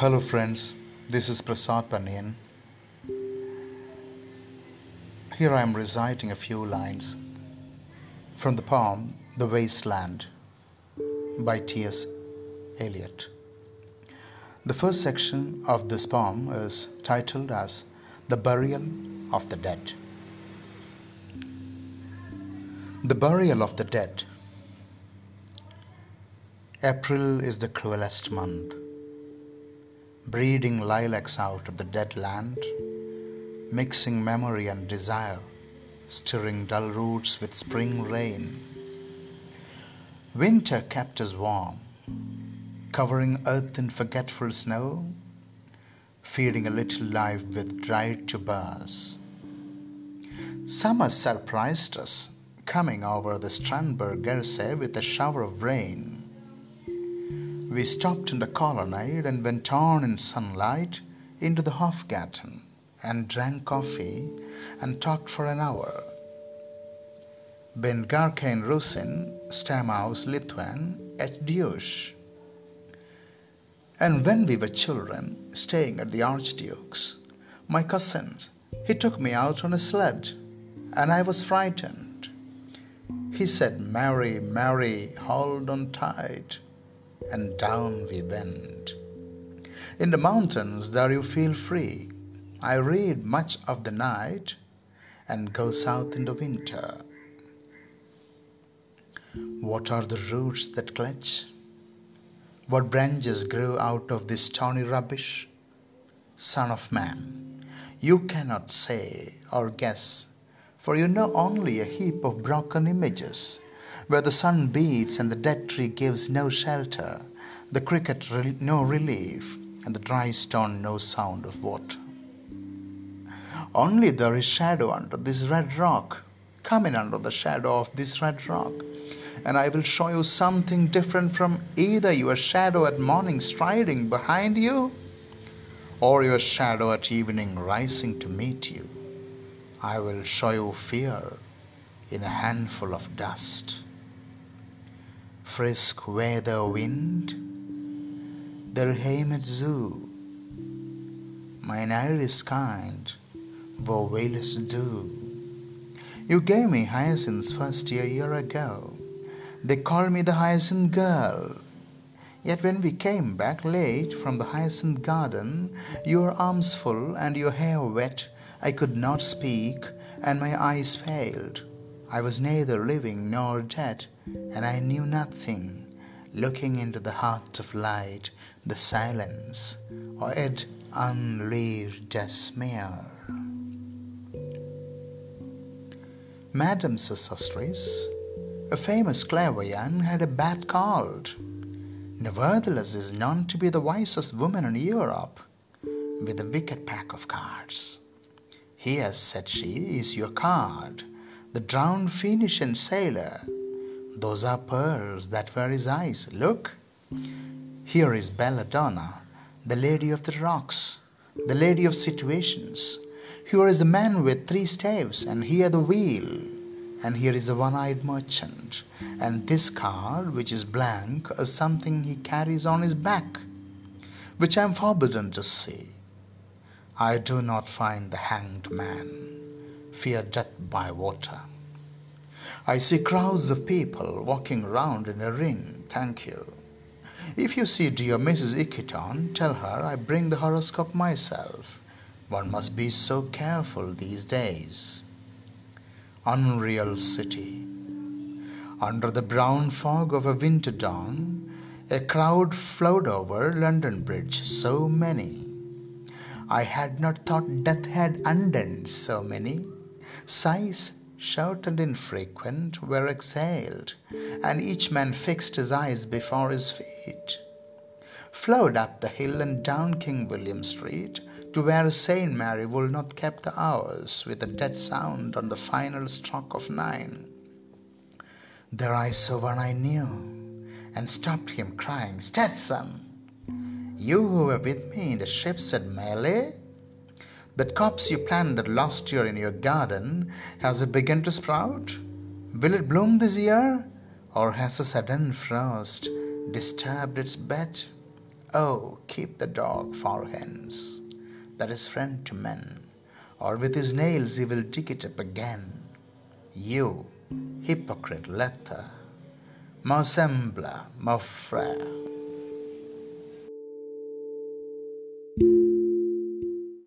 Hello, friends. This is Prasad Pannian. Here I am reciting a few lines from the poem The Wasteland by T.S. Eliot. The first section of this poem is titled as The Burial of the Dead. The Burial of the Dead. April is the cruelest month breeding lilacs out of the dead land, mixing memory and desire, stirring dull roots with spring rain. Winter kept us warm, covering earth in forgetful snow, feeding a little life with dried tubers. Summer surprised us, coming over the Strandberg with a shower of rain we stopped in the colonnade and went on in sunlight into the Hofgarten and drank coffee and talked for an hour. Ben Garkain Rusin, Stamhaus Lithuan, at Diush. And when we were children, staying at the Archduke's, my cousins, he took me out on a sled, and I was frightened. He said, Mary, Mary, hold on tight and down we went. In the mountains, there you feel free. I read much of the night and go south in the winter. What are the roots that clutch? What branches grew out of this stony rubbish? Son of man, you cannot say or guess, for you know only a heap of broken images where the sun beats and the dead tree gives no shelter, the cricket re- no relief, and the dry stone no sound of water. Only there is shadow under this red rock. Come in under the shadow of this red rock, and I will show you something different from either your shadow at morning striding behind you or your shadow at evening rising to meet you. I will show you fear in a handful of dust frisk weather wind, der heimet zu. Mein iris kind, wo willest du? You gave me hyacinths first a year ago. They called me the hyacinth girl. Yet when we came back late from the hyacinth garden, your arms full and your hair wet, I could not speak, and my eyes failed. I was neither living nor dead, and I knew nothing, looking into the heart of light, the silence, or it unleashed despair. Madame Sosostris, a famous clairvoyant, had a bad cold. Nevertheless, is known to be the wisest woman in Europe, with a wicked pack of cards. Here, said she, is your card the drowned Phoenician sailor. Those are pearls that were his eyes. Look, here is Belladonna, the lady of the rocks, the lady of situations. Here is a man with three staves, and here the wheel, and here is a one eyed merchant. And this card, which is blank, is something he carries on his back, which I am forbidden to see. I do not find the hanged man fear death by water. I see crowds of people walking round in a ring. Thank you. If you see dear Mrs. Equitone, tell her I bring the horoscope myself. One must be so careful these days. Unreal city. Under the brown fog of a winter dawn, a crowd flowed over London Bridge, so many. I had not thought death had undone so many. Sighs, short and infrequent, were exhaled, and each man fixed his eyes before his feet. Flowed up the hill and down King William Street to where St. Mary Woolnoth keep the hours with a dead sound on the final stroke of nine. There I saw one I knew and stopped him, crying, Stetson, you who were with me in the ships at Mylae? That copse you planted last year in your garden, has it begun to sprout? Will it bloom this year? Or has a sudden frost disturbed its bed? Oh, keep the dog far hence, that is friend to men, or with his nails he will dig it up again. You, hypocrite letter, me semble, mon frère.